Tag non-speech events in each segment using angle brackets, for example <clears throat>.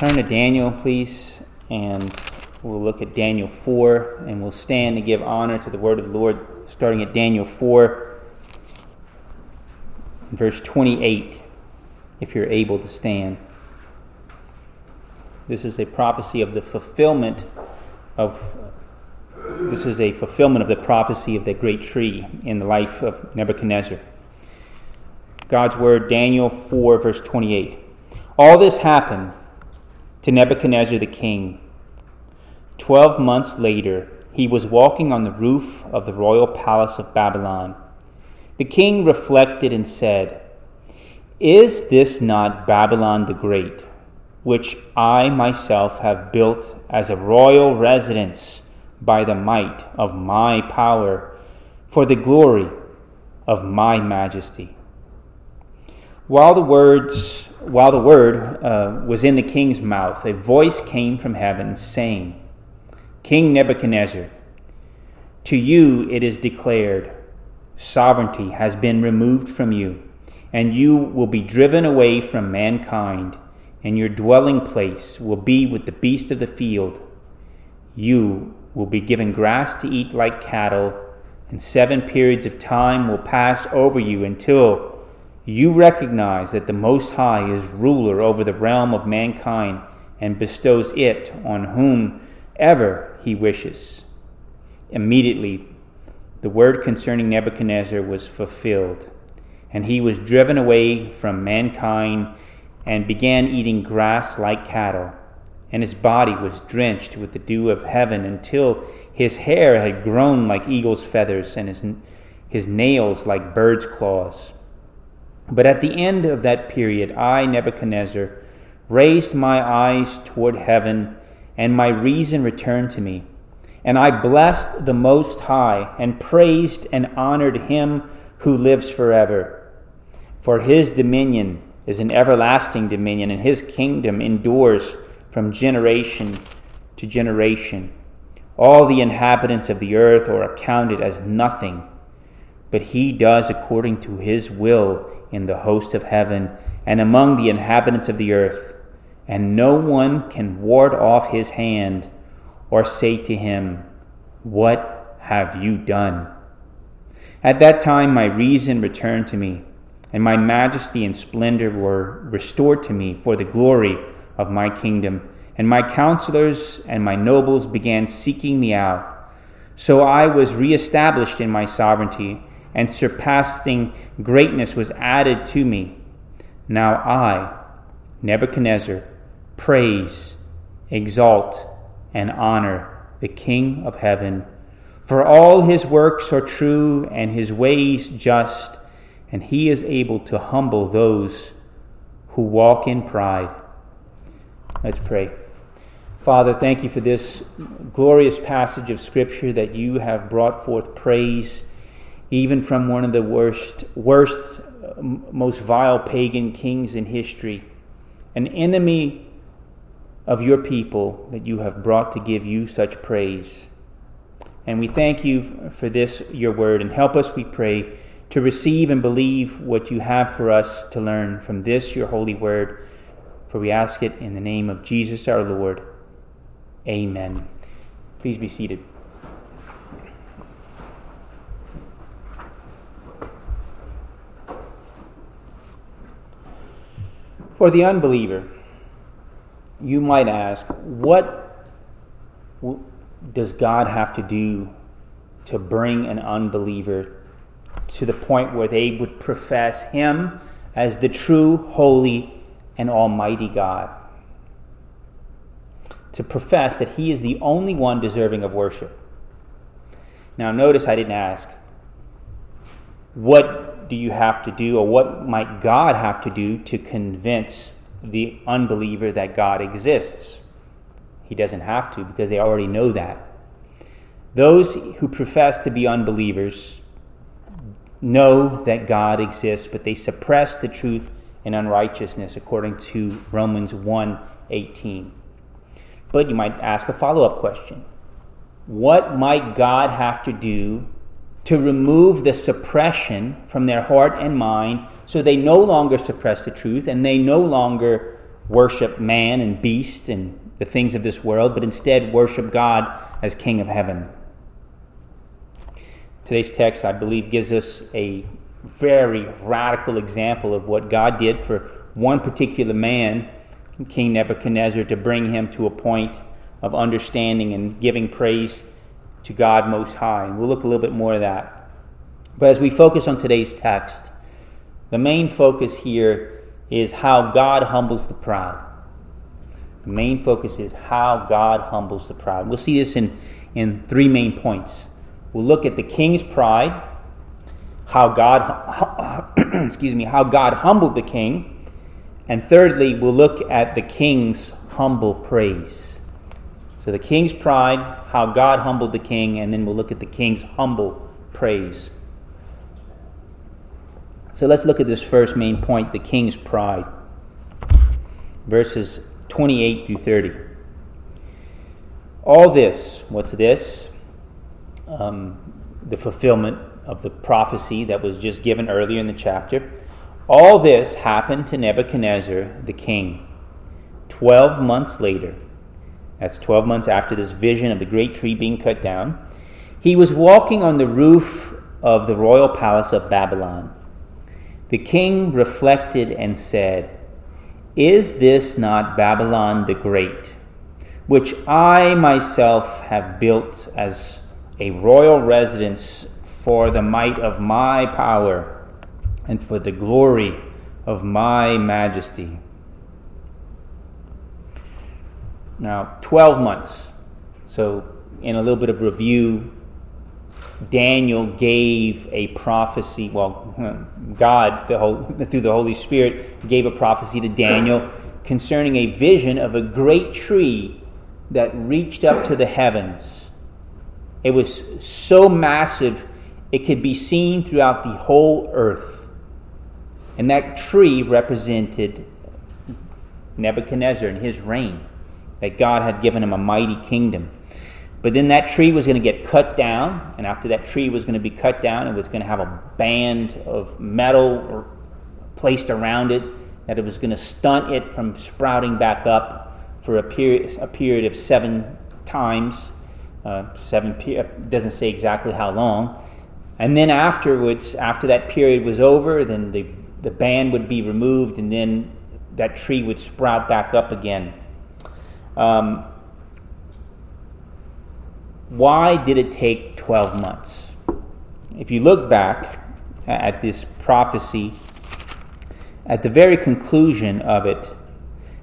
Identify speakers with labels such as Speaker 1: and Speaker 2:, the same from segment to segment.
Speaker 1: Turn to Daniel, please, and we'll look at Daniel 4, and we'll stand to give honor to the word of the Lord, starting at Daniel 4, verse 28, if you're able to stand. This is a prophecy of the fulfillment of this is a fulfillment of the prophecy of the great tree in the life of Nebuchadnezzar. God's word, Daniel 4, verse 28. All this happened to Nebuchadnezzar the king. Twelve months later, he was walking on the roof of the royal palace of Babylon. The king reflected and said, Is this not Babylon the Great, which I myself have built as a royal residence by the might of my power, for the glory of my majesty? While the words, while the word uh, was in the king's mouth, a voice came from heaven saying, King Nebuchadnezzar, to you it is declared, sovereignty has been removed from you, and you will be driven away from mankind, and your dwelling place will be with the beast of the field. You will be given grass to eat like cattle, and seven periods of time will pass over you until you recognize that the Most High is ruler over the realm of mankind and bestows it on whomever he wishes. Immediately, the word concerning Nebuchadnezzar was fulfilled, and he was driven away from mankind and began eating grass like cattle, and his body was drenched with the dew of heaven until his hair had grown like eagle's feathers and his, his nails like bird's claws. But at the end of that period, I, Nebuchadnezzar, raised my eyes toward heaven, and my reason returned to me. And I blessed the Most High, and praised and honored him who lives forever. For his dominion is an everlasting dominion, and his kingdom endures from generation to generation. All the inhabitants of the earth are accounted as nothing, but he does according to his will in the host of heaven and among the inhabitants of the earth, and no one can ward off his hand or say to him, What have you done? At that time my reason returned to me, and my majesty and splendor were restored to me for the glory of my kingdom. And my counselors and my nobles began seeking me out. So I was reestablished in my sovereignty and surpassing greatness was added to me. Now I, Nebuchadnezzar, praise, exalt, and honor the King of heaven. For all his works are true and his ways just, and he is able to humble those who walk in pride. Let's pray. Father, thank you for this glorious passage of Scripture that you have brought forth praise even from one of the worst, worst, most vile pagan kings in history, an enemy of your people that you have brought to give you such praise. And we thank you for this, your word, and help us, we pray, to receive and believe what you have for us to learn from this, your holy word. For we ask it in the name of Jesus our Lord. Amen. Please be seated. For the unbeliever, you might ask, what does God have to do to bring an unbeliever to the point where they would profess Him as the true, holy, and almighty God? To profess that He is the only one deserving of worship. Now, notice I didn't ask, what do you have to do, or what might God have to do to convince the unbeliever that God exists? He doesn't have to because they already know that. Those who profess to be unbelievers know that God exists, but they suppress the truth in unrighteousness, according to Romans 1:18. But you might ask a follow-up question. What might God have to do to remove the suppression from their heart and mind so they no longer suppress the truth and they no longer worship man and beast and the things of this world, but instead worship God as King of heaven. Today's text, I believe, gives us a very radical example of what God did for one particular man, King Nebuchadnezzar, to bring him to a point of understanding and giving praise to God Most High. And we'll look a little bit more of that. But as we focus on today's text, the main focus here is how God humbles the proud. The main focus is how God humbles the proud. We'll see this in, in three main points. We'll look at the king's pride, how God <clears throat> excuse me, how God humbled the king, and thirdly, we'll look at the king's humble praise. So the king's pride, how God humbled the king, and then we'll look at the king's humble praise. So let's look at this first main point the king's pride. Verses 28 through 30. All this, what's this? Um, the fulfillment of the prophecy that was just given earlier in the chapter. All this happened to Nebuchadnezzar the king. Twelve months later, that's 12 months after this vision of the great tree being cut down, he was walking on the roof of the royal palace of Babylon. The king reflected and said, Is this not Babylon the Great, which I myself have built as a royal residence for the might of my power and for the glory of my majesty? Now, 12 months. So, in a little bit of review, Daniel gave a prophecy. Well, <laughs> God, the whole, <laughs> through the Holy Spirit, gave a prophecy to Daniel concerning a vision of a great tree that reached up to the heavens. It was so massive, it could be seen throughout the whole earth. And that tree represented Nebuchadnezzar and his reign that God had given him a mighty kingdom. But then that tree was going to get cut down, and after that tree was going to be cut down, it was going to have a band of metal placed around it that it was going to stunt it from sprouting back up for a period, a period of seven times. Uh, seven doesn't say exactly how long. And then afterwards, after that period was over, then the, the band would be removed, and then that tree would sprout back up again. Um, why did it take 12 months? If you look back at this prophecy, at the very conclusion of it,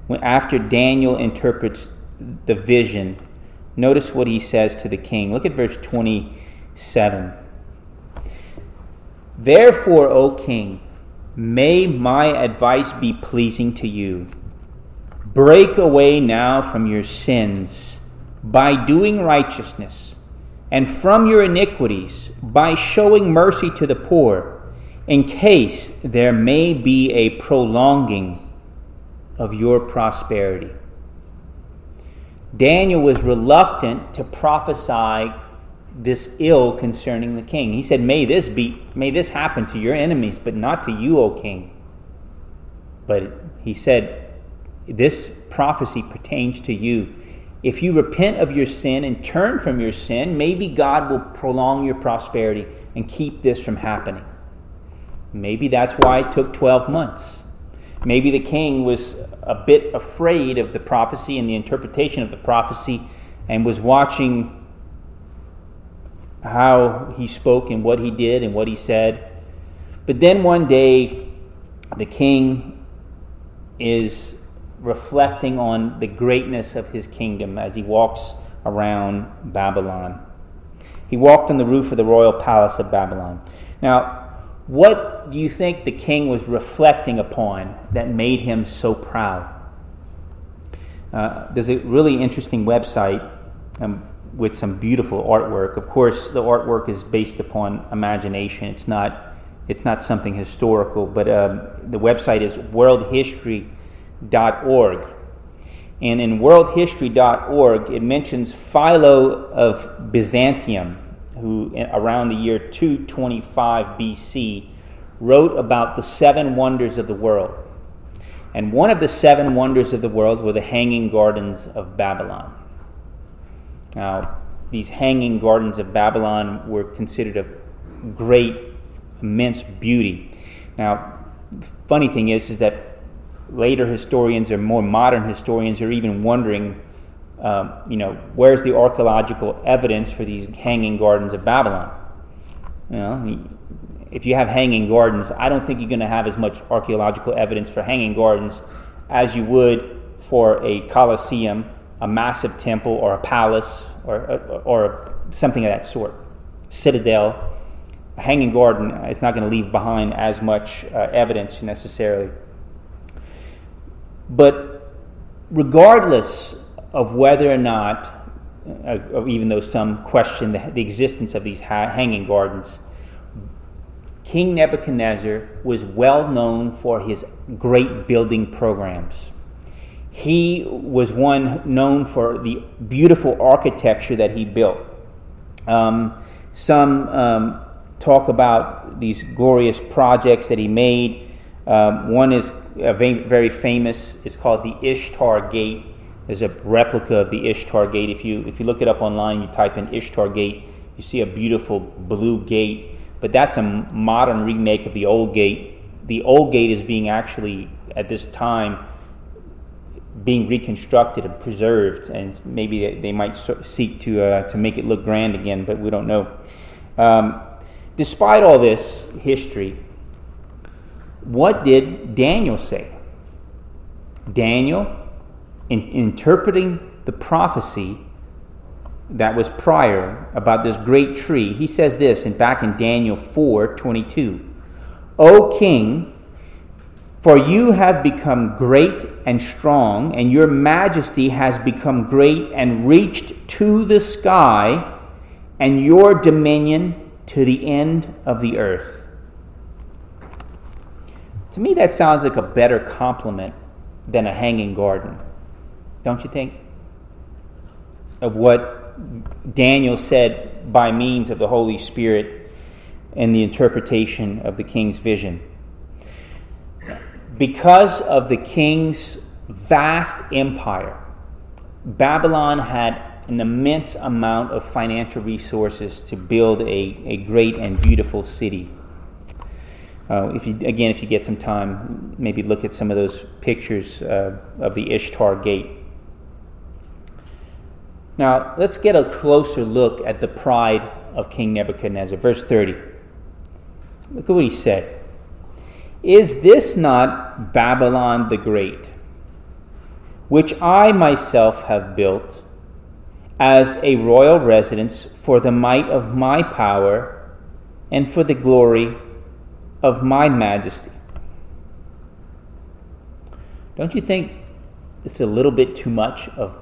Speaker 1: when, after Daniel interprets the vision, notice what he says to the king. Look at verse 27. Therefore, O king, may my advice be pleasing to you Break away now from your sins by doing righteousness, and from your iniquities by showing mercy to the poor, in case there may be a prolonging of your prosperity. Daniel was reluctant to prophesy this ill concerning the king. He said, May this be may this happen to your enemies, but not to you, O king. But he said, this prophecy pertains to you. If you repent of your sin and turn from your sin, maybe God will prolong your prosperity and keep this from happening. Maybe that's why it took 12 months. Maybe the king was a bit afraid of the prophecy and the interpretation of the prophecy and was watching how he spoke and what he did and what he said. But then one day, the king is reflecting on the greatness of his kingdom as he walks around Babylon. He walked on the roof of the royal palace of Babylon. Now, what do you think the king was reflecting upon that made him so proud? Uh, there's a really interesting website um, with some beautiful artwork. Of course, the artwork is based upon imagination. It's not it's not something historical, but um, the website is World History worldhistory.org. And in worldhistory.org, it mentions Philo of Byzantium, who around the year 225 BC wrote about the seven wonders of the world. And one of the seven wonders of the world were the hanging gardens of Babylon. Now, these hanging gardens of Babylon were considered of great, immense beauty. Now, the funny thing is, is that later historians or more modern historians are even wondering, um, you know, where's the archaeological evidence for these hanging gardens of Babylon? You know, if you have hanging gardens, I don't think you're going to have as much archaeological evidence for hanging gardens as you would for a Colosseum, a massive temple, or a palace, or, or something of that sort. Citadel, a hanging garden is not going to leave behind as much uh, evidence necessarily. But regardless of whether or not, uh, even though some question the, the existence of these ha- hanging gardens, King Nebuchadnezzar was well known for his great building programs. He was one known for the beautiful architecture that he built. Um, some um, talk about these glorious projects that he made. Um, one is very famous. It's called the Ishtar Gate. There's a replica of the Ishtar Gate. If you if you look it up online, you type in Ishtar Gate, you see a beautiful blue gate but that's a modern remake of the old gate. The old gate is being actually, at this time, being reconstructed and preserved, and maybe they might seek to, uh, to make it look grand again, but we don't know. Um, despite all this history, what did Daniel say? Daniel, in, in interpreting the prophecy, that was prior about this great tree, he says this and back in Daniel 4 22. O king, for you have become great and strong, and your majesty has become great and reached to the sky, and your dominion to the end of the earth. To me, that sounds like a better compliment than a hanging garden. Don't you think? Of what Daniel said by means of the Holy Spirit and the interpretation of the king's vision. Because of the king's vast empire, Babylon had an immense amount of financial resources to build a, a great and beautiful city. Uh, if you, again, if you get some time, maybe look at some of those pictures uh, of the Ishtar Gate. Now, let's get a closer look at the pride of King Nebuchadnezzar. Verse 30. Look at what he said. Is this not Babylon the Great, which I myself have built as a royal residence for the might of my power and for the glory of my majesty? Don't you think it's a little bit too much of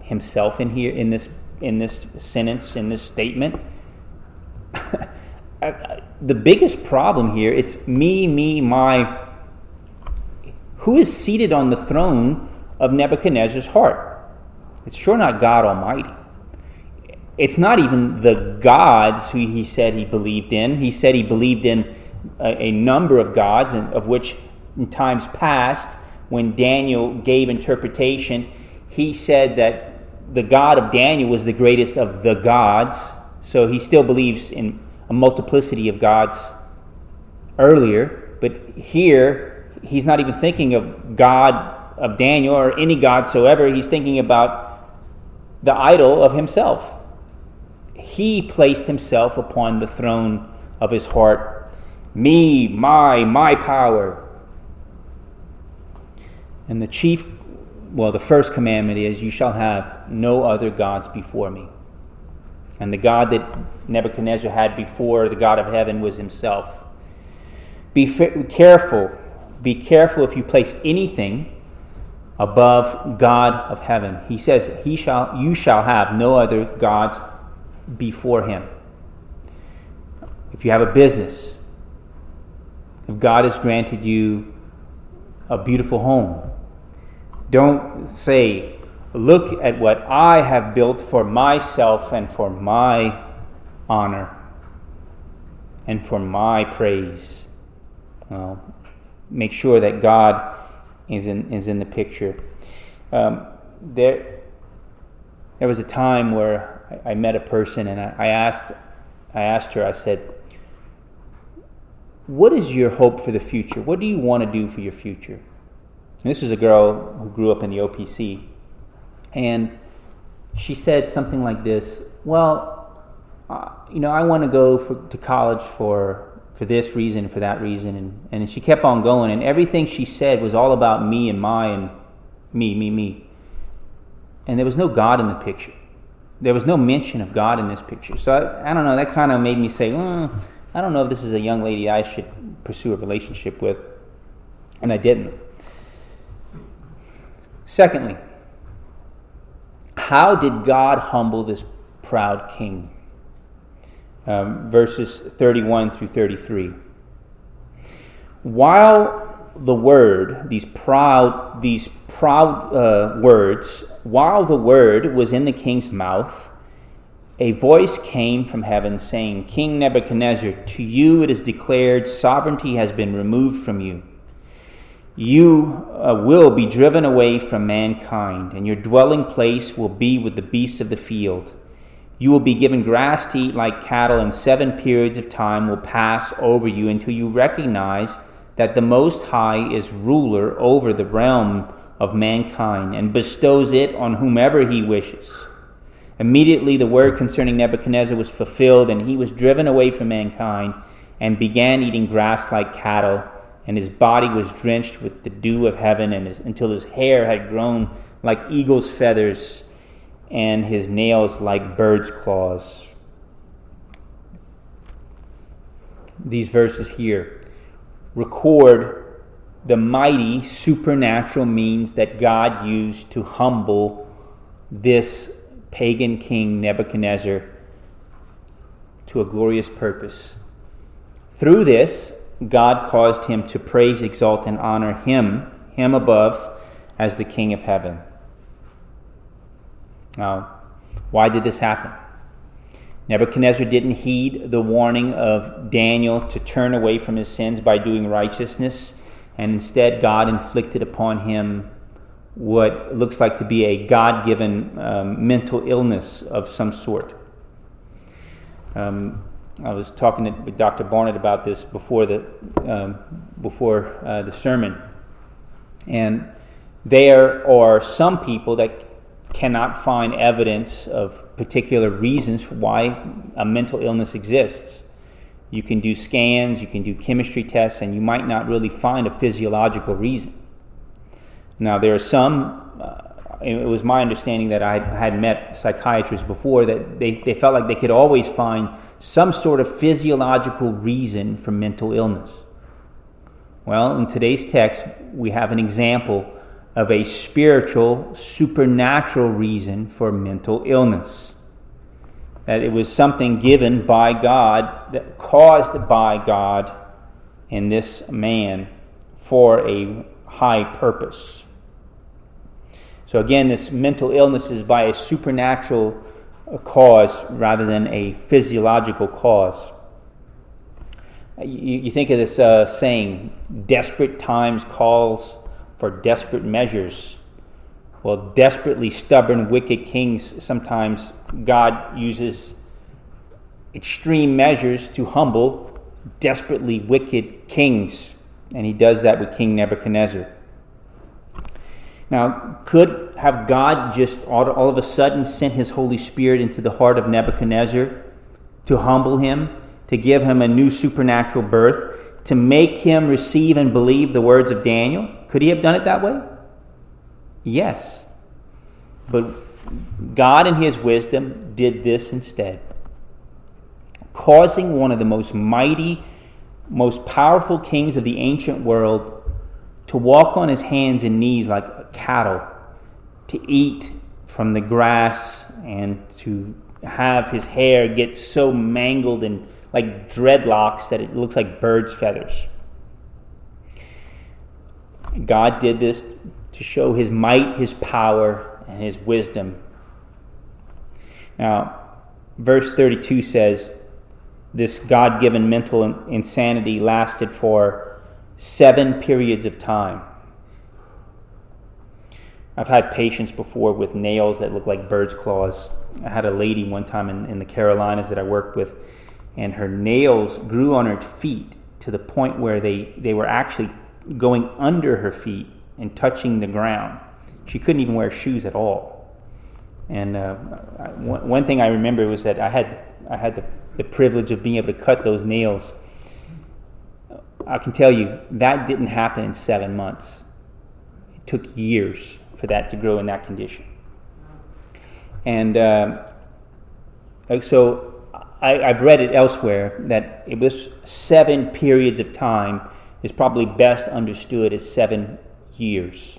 Speaker 1: himself in here in this in this sentence in this statement. <laughs> the biggest problem here it's me me my who is seated on the throne of Nebuchadnezzar's heart? It's sure not God Almighty. It's not even the gods who he said he believed in. He said he believed in a, a number of gods, of which in times past, when Daniel gave interpretation, he said that the God of Daniel was the greatest of the gods, so he still believes in a multiplicity of gods earlier, but here he's not even thinking of God of Daniel or any God soever. He's thinking about the idol of himself. He placed himself upon the throne of his heart. Me, my, my power. And the chief well, the first commandment is, You shall have no other gods before me. And the God that Nebuchadnezzar had before the God of heaven was himself. Be careful. Be careful if you place anything above God of heaven. He says, he shall, You shall have no other gods before him. If you have a business, if God has granted you a beautiful home, don't say, Look at what I have built for myself and for my honor and for my praise. Well, make sure that God is in, is in the picture. Um, there, there was a time where I, I met a person and I, I, asked, I asked her, I said, What is your hope for the future? What do you want to do for your future? And this is a girl who grew up in the OPC. And she said something like this Well, uh, you know, I want to go for, to college for for this reason, for that reason. And, and she kept on going. And everything she said was all about me and my and me, me, me. And there was no God in the picture. There was no mention of God in this picture. So I, I don't know, that kind of made me say, I don't know if this is a young lady I should pursue a relationship with. And I didn't. Secondly, how did God humble this proud king? um, verses 31 through 33. While the word, these proud, these proud uh, words, while the word was in the king's mouth, a voice came from heaven saying, King Nebuchadnezzar, to you it is declared sovereignty has been removed from you. You uh, will be driven away from mankind, and your dwelling place will be with the beasts of the field. You will be given grass to eat like cattle, and seven periods of time will pass over you until you recognize that the Most High is ruler over the realm of mankind and bestows it on whomever he wishes. Immediately the word concerning Nebuchadnezzar was fulfilled, and he was driven away from mankind and began eating grass like cattle, and his body was drenched with the dew of heaven and his, until his hair had grown like eagle's feathers and his nails like bird's claws. These verses here record the mighty supernatural means that God used to humble this pagan king Nebuchadnezzar to a glorious purpose. Through this, God caused him to praise, exalt, and honor him, him above, as the King of heaven. Now, why did this happen? Nebuchadnezzar didn't heed the warning of Daniel to turn away from his sins by doing righteousness, and instead, God inflicted upon him what looks like to be a God given um, mental illness of some sort. Um, I was talking to, with Dr. Barnett about this before the, um, before, uh, the sermon. And there are some people that cannot find evidence of particular reasons for why a mental illness exists. You can do scans, you can do chemistry tests, and you might not really find a physiological reason. Now, there are some, uh, it was my understanding that I had met psychiatrists before that they, they felt like they could always find some sort of physiological reason for mental illness. Well, in today's text, we have an example of a spiritual, supernatural reason for mental illness. That it was something given by God, that caused by God in this man for a high purpose. So, again, this mental illness is by a supernatural cause rather than a physiological cause. You, you think of this uh, saying, desperate times calls for desperate measures. Well, desperately stubborn, wicked kings, sometimes God uses extreme measures to humble desperately wicked kings. And he does that with King Nebuchadnezzar. Now, could have God just all, all of a sudden sent his Holy Spirit into the heart of Nebuchadnezzar to humble him, to give him a new supernatural birth? to make him receive and believe the words of Daniel? Could he have done it that way? Yes. But God, in his wisdom, did this instead, causing one of the most mighty, most powerful kings of the ancient world to walk on his hands and knees like cattle, to eat from the grass, and to have his hair get so mangled and like dreadlocks that it looks like bird's feathers. God did this to show his might, his power, and his wisdom. Now, verse 32 says this God given mental insanity lasted for seven periods of time. I've had patients before with nails that look like bird's claws. I had a lady one time in, in the Carolinas that I worked with, and her nails grew on her feet to the point where they, they were actually going under her feet and touching the ground. She couldn't even wear shoes at all. And uh, one, thing I remember was that I had, I had the, the privilege of being able to cut those nails. I can tell you that didn't happen in seven months. It took years for that to grow in that condition. And uh, so I, have read it elsewhere that it was seven periods of time is probably best understood as seven years.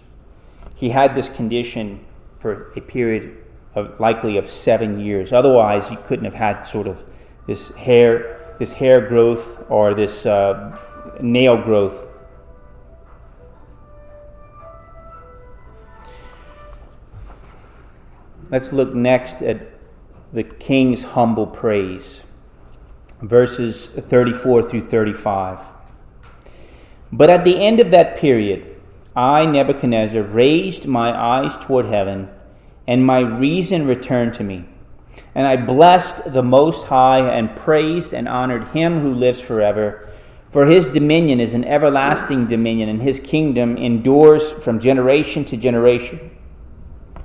Speaker 1: He had this condition for a period of likely of seven years. Otherwise, he couldn't have had sort of this hair, this hair growth or this uh, nail growth Let's look next at the king's humble praise. Verses 34 through 35. But at the end of that period, I, Nebuchadnezzar, raised my eyes toward heaven, and my reason returned to me. And I blessed the Most High, and praised and honored him who lives forever. For his dominion is an everlasting dominion, and his kingdom endures from generation to generation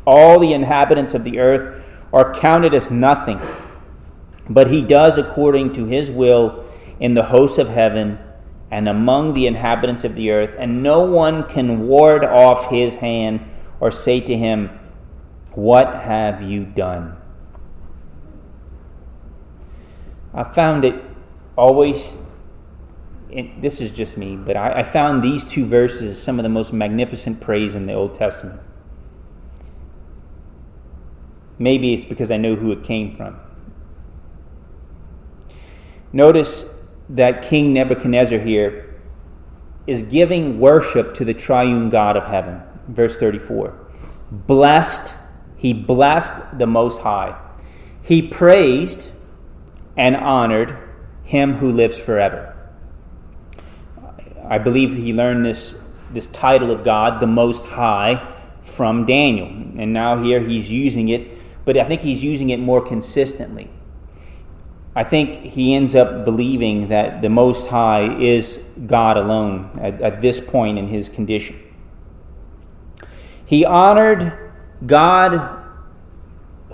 Speaker 1: all the inhabitants of the earth are counted as nothing. But he does according to his will in the hosts of heaven and among the inhabitants of the earth, and no one can ward off his hand or say to him, What have you done? I found it always, it, this is just me, but I, I found these two verses some of the most magnificent praise in the Old Testament. Maybe it's because I know who it came from. Notice that King Nebuchadnezzar here is giving worship to the triune God of heaven. Verse 34. Blessed, he blessed the Most High. He praised and honored him who lives forever. I believe he learned this, this title of God, the Most High, from Daniel. And now here he's using it but I think he's using it more consistently. I think he ends up believing that the Most High is God alone at, at this point in his condition. He honored God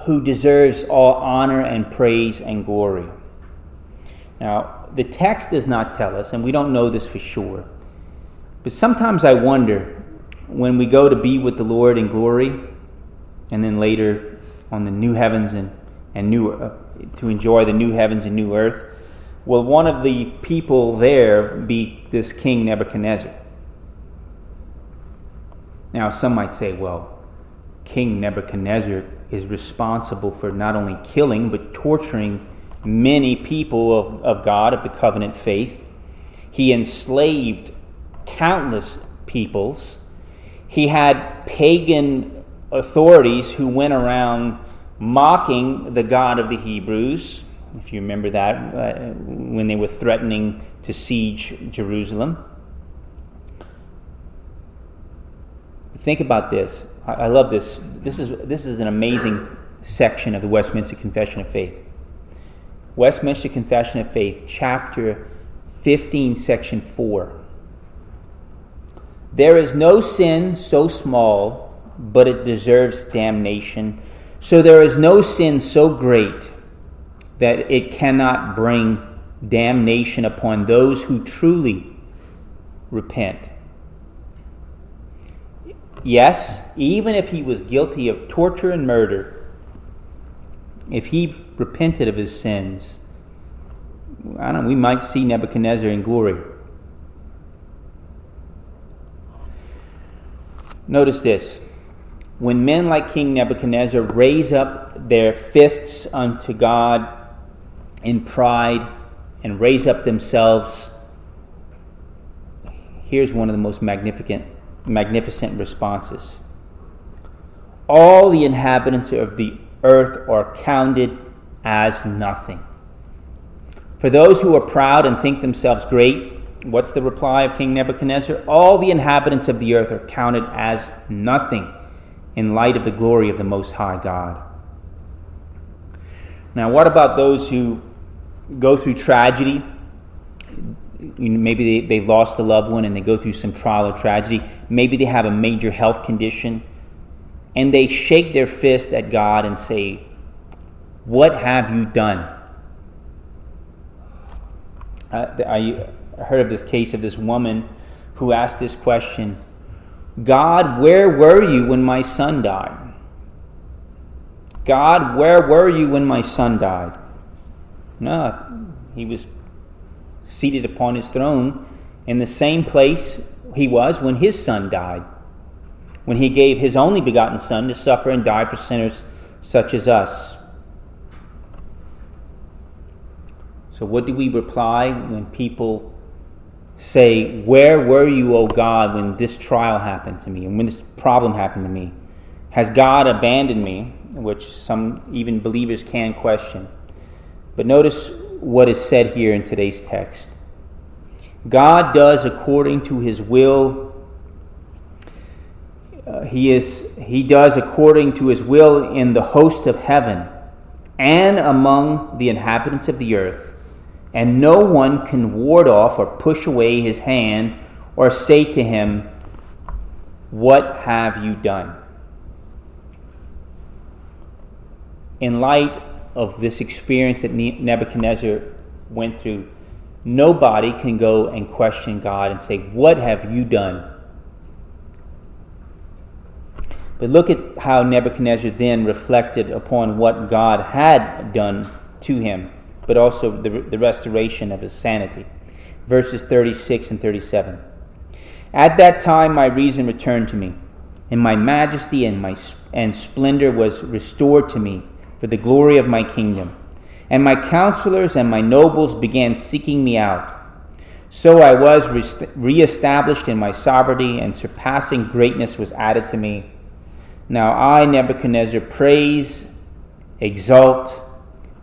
Speaker 1: who deserves all honor and praise and glory. Now, the text does not tell us, and we don't know this for sure, but sometimes I wonder when we go to be with the Lord in glory, and then later on the new heavens and, and new uh, to enjoy the new heavens and new earth. Will one of the people there be this king Nebuchadnezzar? Now, some might say, well, King Nebuchadnezzar is responsible for not only killing but torturing many people of, of God, of the covenant faith. He enslaved countless peoples. He had pagan authorities who went around mocking the God of the Hebrews, if you remember that, uh, when they were threatening to siege Jerusalem. Think about this. I, I love this. This is, this is an amazing section of the Westminster Confession of Faith. Westminster Confession of Faith, chapter 15, section 4. There is no sin so small but it deserves damnation. So there is no sin so great that it cannot bring damnation upon those who truly repent. Yes, even if he was guilty of torture and murder, if he repented of his sins, I don't know, we might see Nebuchadnezzar in glory. Notice this when men like King Nebuchadnezzar raise up their fists unto God in pride and raise up themselves, here's one of the most magnificent, magnificent responses. All the inhabitants of the earth are counted as nothing. For those who are proud and think themselves great, what's the reply of King Nebuchadnezzar? All the inhabitants of the earth are counted as nothing in light of the glory of the Most High God. Now, what about those who go through tragedy? Maybe they, they lost a loved one and they go through some trial or tragedy. Maybe they have a major health condition and they shake their fist at God and say, What have you done? I heard of this case of this woman who asked this question God, where were you when my son died? God, where were you when my son died? No, he was seated upon his throne in the same place he was when his son died, when he gave his only begotten son to suffer and die for sinners such as us. So, what do we reply when people say, Where were you, O God, when this trial happened to me and when this problem happened to me? Has God abandoned me? Which some even believers can question. But notice what is said here in today's text God does according to his will. Uh, he, is, he does according to his will in the host of heaven and among the inhabitants of the earth and no one can ward off or push away his hand or say to him, What have you done? In light of this experience that Nebuchadnezzar went through, nobody can go and question God and say, What have you done? But look at how Nebuchadnezzar then reflected upon what God had done to him but also the, the restoration of his sanity. Verses 36 and 37. At that time my reason returned to me, and my majesty and, my, and splendor was restored to me for the glory of my kingdom. And my counselors and my nobles began seeking me out. So I was re- reestablished in my sovereignty, and surpassing greatness was added to me. Now I, Nebuchadnezzar, praise, exalt,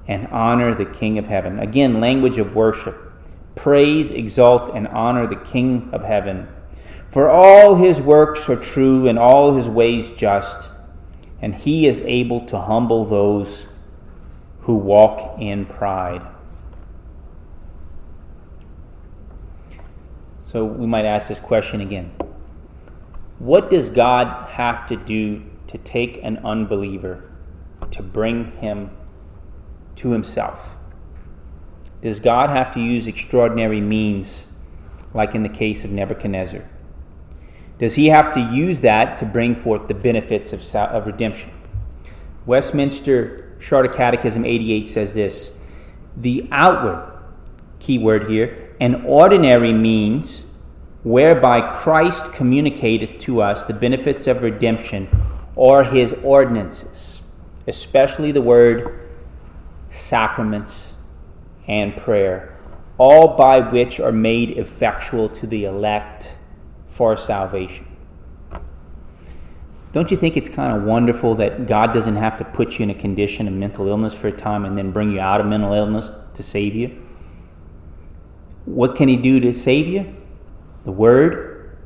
Speaker 1: and honor the King of heaven. Again, language of worship. Praise, exalt, and honor the King of heaven. For all his works are true and all his ways just, and he is able to humble those who walk in pride. So we might ask this question again What does God have to do to take an unbeliever to bring him to himself? Does God have to use extraordinary means, like in the case of Nebuchadnezzar? Does he have to use that to bring forth the benefits of, of redemption? Westminster Shorter Catechism 88 says this The outward, key word here, an ordinary means whereby Christ communicated to us the benefits of redemption or his ordinances, especially the word sacraments, and prayer, all by which are made effectual to the elect for salvation. Don't you think it's kind of wonderful that God doesn't have to put you in a condition of mental illness for a time and then bring you out of mental illness to save you? What can He do to save you? The Word,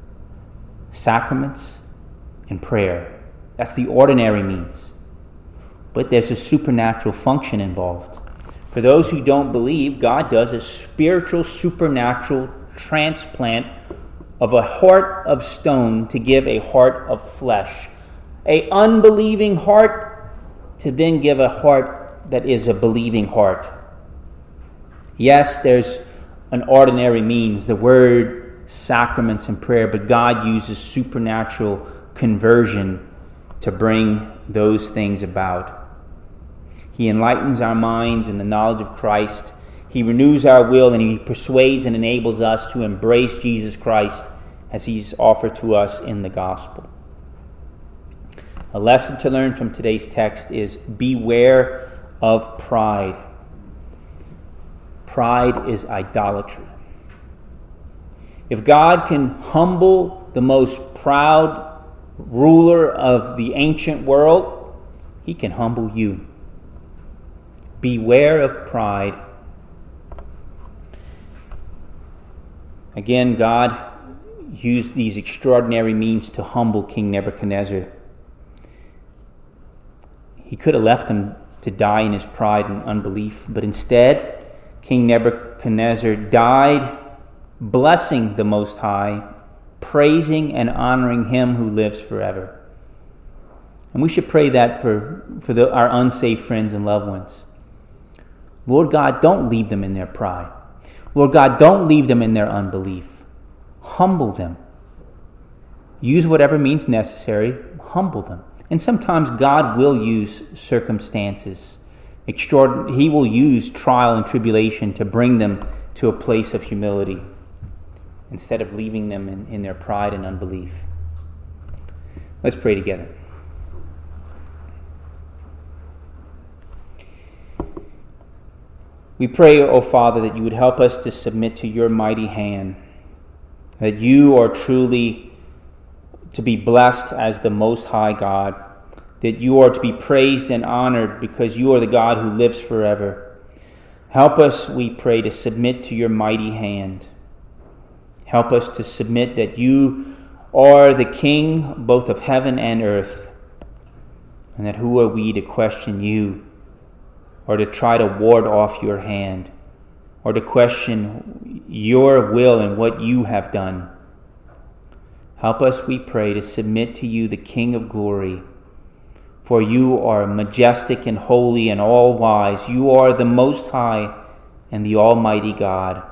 Speaker 1: sacraments, and prayer. That's the ordinary means but there's a supernatural function involved. For those who don't believe, God does a spiritual, supernatural transplant of a heart of stone to give a heart of flesh. A unbelieving heart to then give a heart that is a believing heart. Yes, there's an ordinary means, the word, sacraments, and prayer, but God uses supernatural conversion to bring those things about. He enlightens our minds in the knowledge of Christ. He renews our will and He persuades and enables us to embrace Jesus Christ as He's offered to us in the gospel. A lesson to learn from today's text is beware of pride. Pride is idolatry. If God can humble the most proud ruler of the ancient world, He can humble you. Beware of pride. Again, God used these extraordinary means to humble King Nebuchadnezzar. he could have left him to die in his pride and unbelief, but instead, King Nebuchadnezzar died blessing the Most High, praising and honoring him who lives forever. And we should pray that for, for the, our unsaved friends and loved ones. Lord God, don't leave them in their pride. Lord God, don't leave them in their unbelief. Humble them. Use whatever means necessary, humble them. And sometimes God will use circumstances. He will use trial and tribulation to bring them to a place of humility instead of leaving them in, in their pride and unbelief. Let's pray together. We pray, O oh Father, that you would help us to submit to your mighty hand, that you are truly to be blessed as the Most High God, that you are to be praised and honored because you are the God who lives forever. Help us, we pray, to submit to your mighty hand. Help us to submit that you are the King both of heaven and earth, and that who are we to question you or to try to ward off your hand or to question your will and what you have done. Help us, we pray, to submit to you, the King of glory. For you are majestic and holy and all wise. You are the Most High and the Almighty God.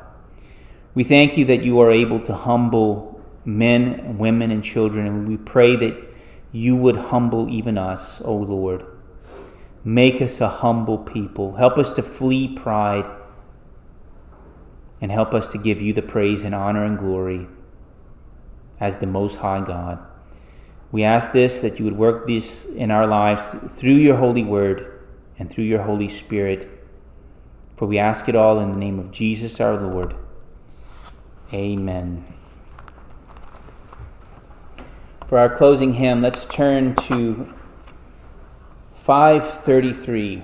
Speaker 1: We thank you that you are able to humble men, women, and children, and we pray that you would humble even us, O Lord. Make us a humble people. Help us to flee pride and help us to give you the praise and honor and glory as the Most High God. We ask this that you would work this in our lives through your holy word and through your Holy Spirit. For we ask it all in the name of Jesus our Lord. Amen. For our closing hymn, let's turn to 533.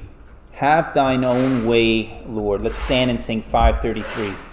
Speaker 1: Have thine own way, Lord. Let's stand and sing 533.